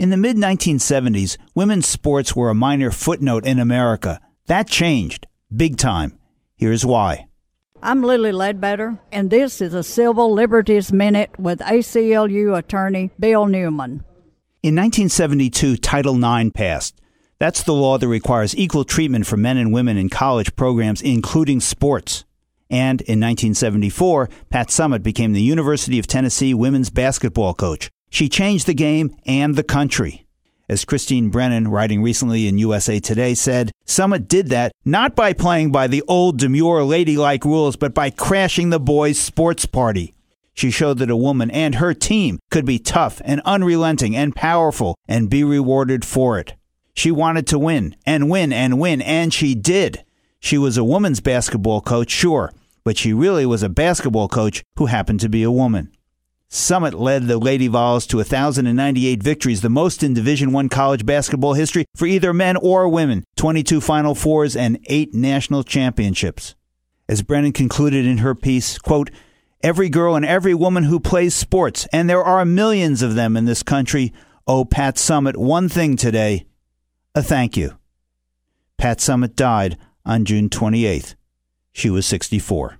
In the mid 1970s, women's sports were a minor footnote in America. That changed, big time. Here's why. I'm Lily Ledbetter, and this is a Civil Liberties Minute with ACLU attorney Bill Newman. In 1972, Title IX passed. That's the law that requires equal treatment for men and women in college programs, including sports. And in 1974, Pat Summitt became the University of Tennessee women's basketball coach. She changed the game and the country. As Christine Brennan, writing recently in USA Today, said, Summitt did that not by playing by the old demure ladylike rules, but by crashing the boys' sports party. She showed that a woman and her team could be tough and unrelenting and powerful and be rewarded for it. She wanted to win and win and win, and she did. She was a woman's basketball coach, sure, but she really was a basketball coach who happened to be a woman. Summitt led the Lady Vols to 1,098 victories, the most in Division I college basketball history for either men or women, 22 Final Fours, and eight national championships. As Brennan concluded in her piece, quote, Every girl and every woman who plays sports, and there are millions of them in this country, owe Pat Summitt one thing today a thank you. Pat Summitt died on June 28th. She was 64.